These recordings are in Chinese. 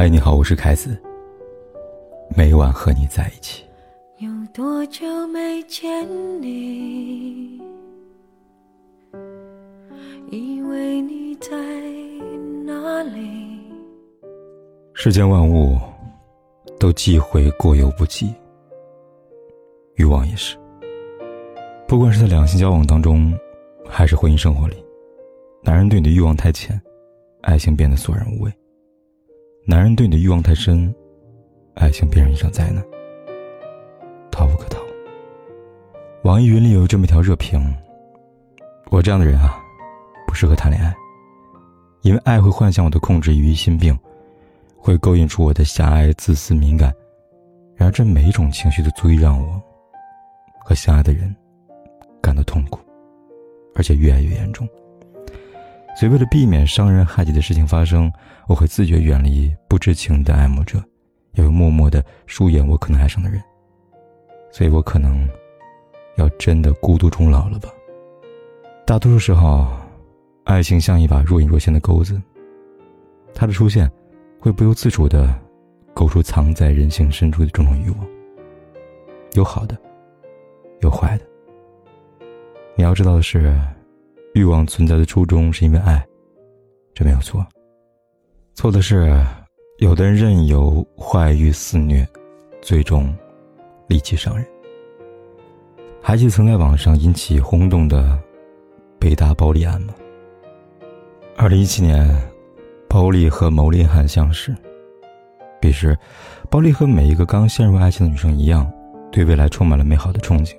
嗨，你好，我是凯子。每晚和你在一起。有多久没见你？以为你在哪里？世间万物都忌讳过犹不及，欲望也是。不管是在两性交往当中，还是婚姻生活里，男人对你的欲望太浅，爱情变得索然无味；男人对你的欲望太深，爱情变成一场灾难，逃无可逃。网易云里有这么一条热评：我这样的人啊，不适合谈恋爱，因为爱会幻想我的控制与疑心病，会勾引出我的狭隘、自私、敏感。然而，这每一种情绪都足以让我和相爱的人。感到痛苦，而且越爱越严重。所以，为了避免伤人害己的事情发生，我会自觉远离不知情的爱慕者，也会默默的疏远我可能爱上的人。所以我可能要真的孤独终老了吧。大多数时候，爱情像一把若隐若现的钩子，它的出现会不由自主的勾出藏在人性深处的种种欲望，有好的，有坏的。你要知道的是，欲望存在的初衷是因为爱，这没有错。错的是，有的人任由坏欲肆虐，最终戾气伤人。还记得曾在网上引起轰动的北大暴力案吗？二零一七年，包丽和牟林汉相识。彼时，包丽和每一个刚陷入爱情的女生一样，对未来充满了美好的憧憬。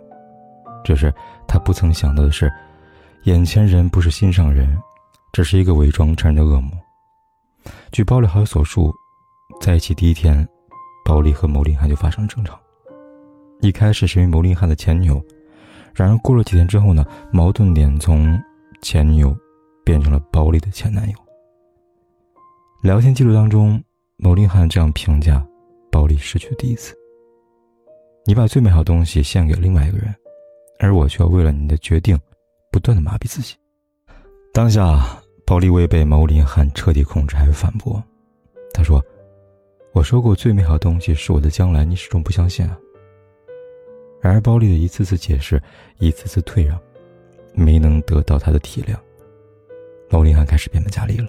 只是他不曾想到的是，眼前人不是心上人，只是一个伪装成人的恶魔。据包丽好友所述，在一起第一天，包丽和牟林汉就发生了争吵。一开始是因为牟林汉的前女友，然而过了几天之后呢，矛盾点从前女友变成了包丽的前男友。聊天记录当中，牟林汉这样评价包丽失去第一次：“你把最美好的东西献给另外一个人。”而我却要为了你的决定，不断的麻痹自己。当下，包丽未被牟林汉彻底控制，还反驳。他说：“我说过最美好的东西是我的将来，你始终不相信啊。”然而，包丽的一次次解释，一次次退让，没能得到他的体谅。牟林汉开始变本加厉了。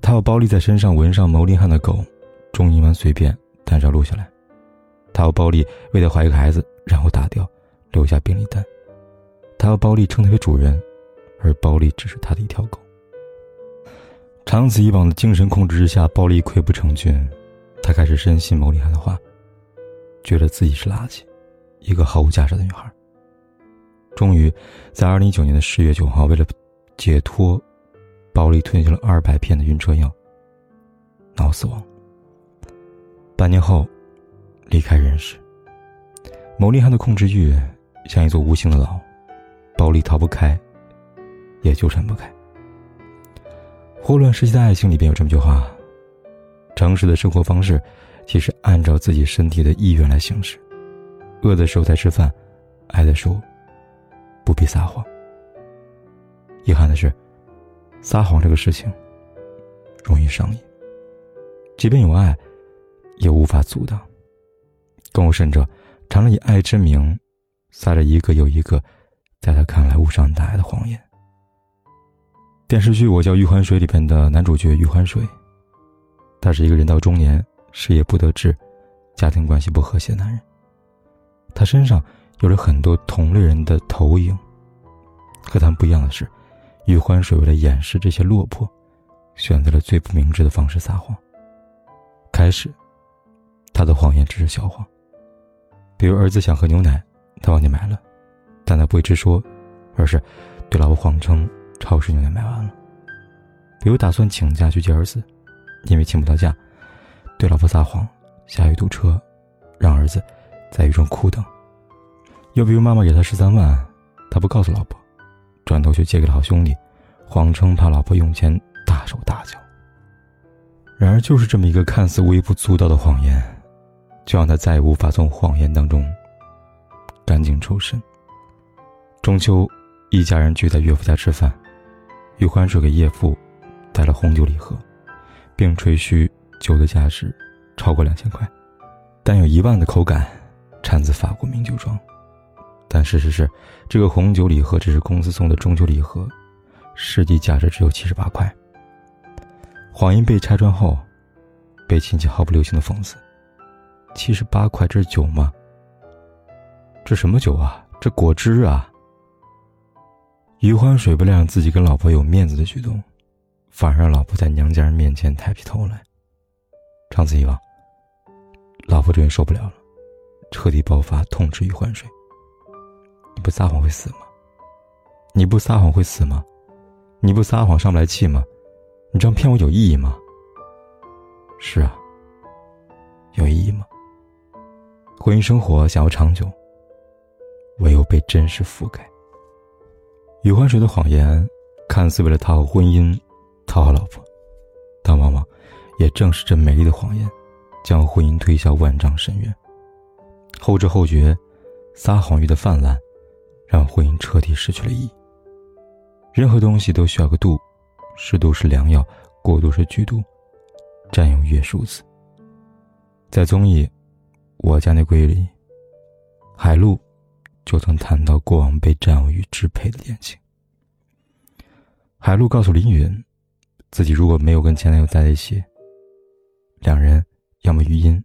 他要包丽在身上纹上牟林汉的狗，中英文随便，但是要录下来。他要包丽为他怀一个孩子，然后打掉。留下病历单，他要包丽称他为主人，而包丽只是他的一条狗。长此以往的精神控制之下，包丽溃不成军，他开始深信牟利汉的话，觉得自己是垃圾，一个毫无价值的女孩。终于，在二零一九年的十月九号，为了解脱，包丽吞下了二百片的晕车药，脑死亡。半年后，离开人世。牟利汉的控制欲。像一座无形的牢，包丽逃不开，也纠缠不开。霍乱时期的爱情里边有这么句话：诚实的生活方式，其实按照自己身体的意愿来行事。饿的时候才吃饭，爱的时候不必撒谎。遗憾的是，撒谎这个事情容易上瘾，即便有爱，也无法阻挡。更有甚者，常常以爱之名。撒着一个又一个，在他看来无伤大雅的谎言。电视剧《我叫余欢水》里边的男主角余欢水，他是一个人到中年、事业不得志、家庭关系不和谐的男人。他身上有着很多同类人的投影。和他们不一样的是，余欢水为了掩饰这些落魄，选择了最不明智的方式撒谎。开始，他的谎言只是小谎，比如儿子想喝牛奶。他帮你买了，但他不会直说，而是对老婆谎称超市牛奶买完了。比如打算请假去接儿子，因为请不到假，对老婆撒谎，下雨堵车，让儿子在雨中哭等。又比如妈妈给他十三万，他不告诉老婆，转头去借给了好兄弟，谎称怕老婆用钱大手大脚。然而，就是这么一个看似微不足道的谎言，就让他再也无法从谎言当中。赶紧抽身。中秋，一家人聚在岳父家吃饭，余欢水给叶父带了红酒礼盒，并吹嘘酒的价值超过两千块，但有一万的口感，产自法国名酒庄。但事实是，这个红酒礼盒只是公司送的中秋礼盒，实际价值只有七十八块。谎言被拆穿后，被亲戚毫不留情的讽刺：“七十八块，这是酒吗？这什么酒啊？这果汁啊！”余欢水不亮自己跟老婆有面子的举动，反而让老婆在娘家人面前抬起头来。长此以往，老婆终于受不了了，彻底爆发，痛斥余欢水。你不撒谎会死吗？你不撒谎会死吗？你不撒谎上不来气吗？你这样骗我有意义吗？是啊，有意义吗？婚姻生活想要长久，唯有被真实覆盖。余欢水的谎言，看似为了讨好婚姻、讨好老婆，但往往也正是这美丽的谎言，将婚姻推向万丈深渊。后知后觉，撒谎欲的泛滥。让婚姻彻底失去了意义。任何东西都需要个度，适度是良药，过度是剧毒，占有欲数字。在综艺《我家那闺女》，海陆就曾谈到过往被占有欲支配的恋情。海璐告诉林允，自己如果没有跟前男友在一起，两人要么语音，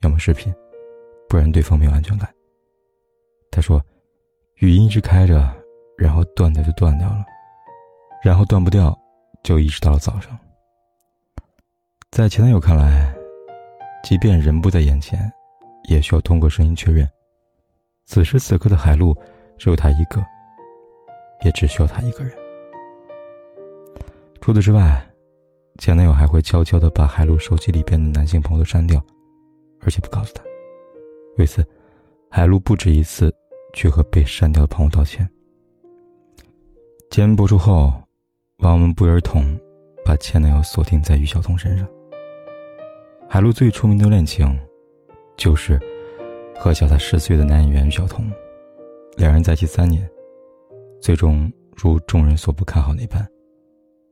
要么视频，不然对方没有安全感。他说。语音一直开着，然后断掉就断掉了，然后断不掉，就一直到了早上。在前男友看来，即便人不在眼前，也需要通过声音确认。此时此刻的海陆只有他一个，也只需要他一个人。除此之外，前男友还会悄悄的把海陆手机里边的男性朋友都删掉，而且不告诉他。为此，海陆不止一次。去和被删掉的朋友道歉。节目播出后，网友们不约而同把前男友锁定在于晓彤身上。海陆最出名的恋情，就是和小他十岁的男演员于晓彤，两人在一起三年，最终如众人所不看好那般，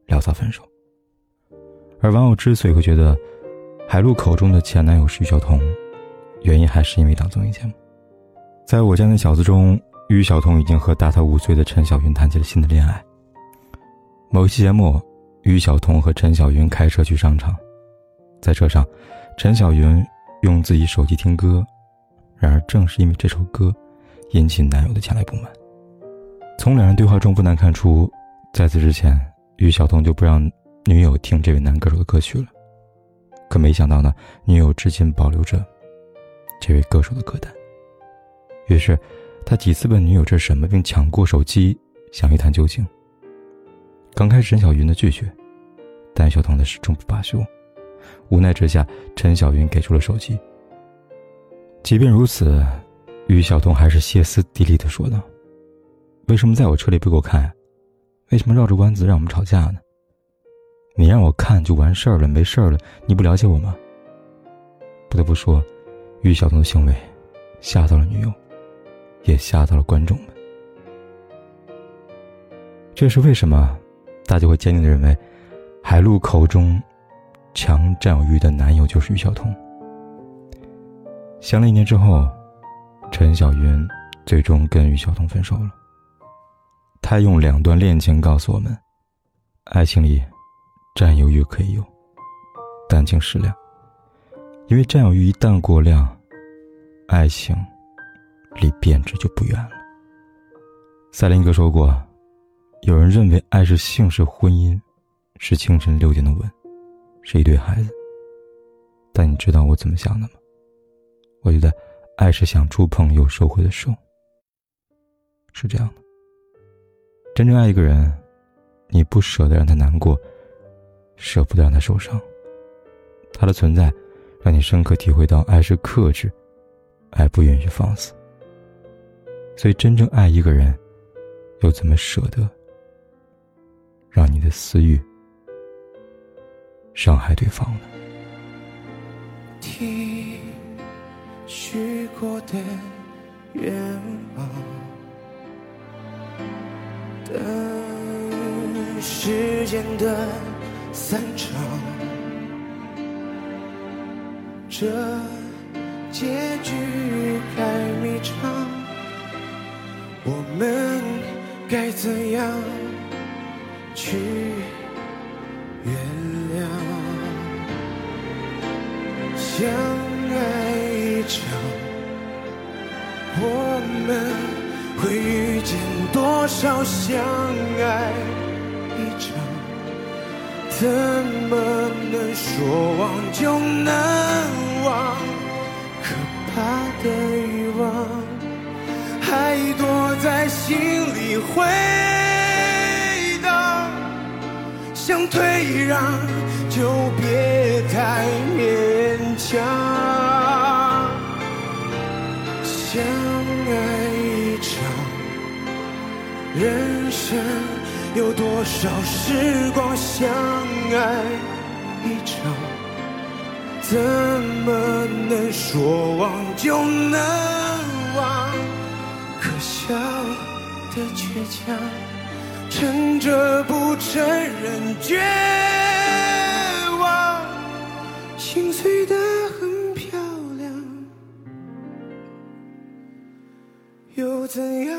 潦草分手。而网友之所以会觉得海陆口中的前男友是于晓彤，原因还是因为档综艺节目。在我家那小子中，于晓彤已经和大他五岁的陈小云谈起了新的恋爱。某一期节目，于晓彤和陈小云开车去商场，在车上，陈小云用自己手机听歌，然而正是因为这首歌，引起男友的强烈不满。从两人对话中不难看出，在此之前，于晓彤就不让女友听这位男歌手的歌曲了。可没想到呢，女友至今保留着这位歌手的歌单。于是，他几次问女友这是什么，并抢过手机想一探究竟。刚开始，陈小云的拒绝，但小彤的始终不罢休。无奈之下，陈小云给出了手机。即便如此，于晓彤还是歇斯底里的说道：“为什么在我车里不给我看？为什么绕着弯子让我们吵架呢？你让我看就完事儿了，没事儿了，你不了解我吗？”不得不说，于晓彤的行为吓到了女友。也吓到了观众们。这是为什么？大家会坚定的认为，海陆口中强占有欲的男友就是于晓彤。相了一年之后，陈小云最终跟于晓彤分手了。他用两段恋情告诉我们：爱情里，占有欲可以有，但请适量。因为占有欲一旦过量，爱情。离变质就不远了。赛林格说过：“有人认为爱是性，是婚姻，是清晨六点的吻，是一对孩子。但你知道我怎么想的吗？我觉得，爱是想触碰又收回的手。是这样的。真正爱一个人，你不舍得让他难过，舍不得让他受伤。他的存在，让你深刻体会到爱是克制，爱不允许放肆。”所以，真正爱一个人，又怎么舍得让你的私欲伤害对方呢？听许过的愿望，等时间的散场，这结局太迷长，我们该怎样去会遇见多少相爱一场？怎么能说忘就能忘？可怕的欲望还躲在心里回荡，想退让就别太勉强。相爱，人生。有多少时光相爱一场？怎么能说忘就能忘？可笑的倔强，撑着不承认绝望，心碎的很漂亮，又怎样？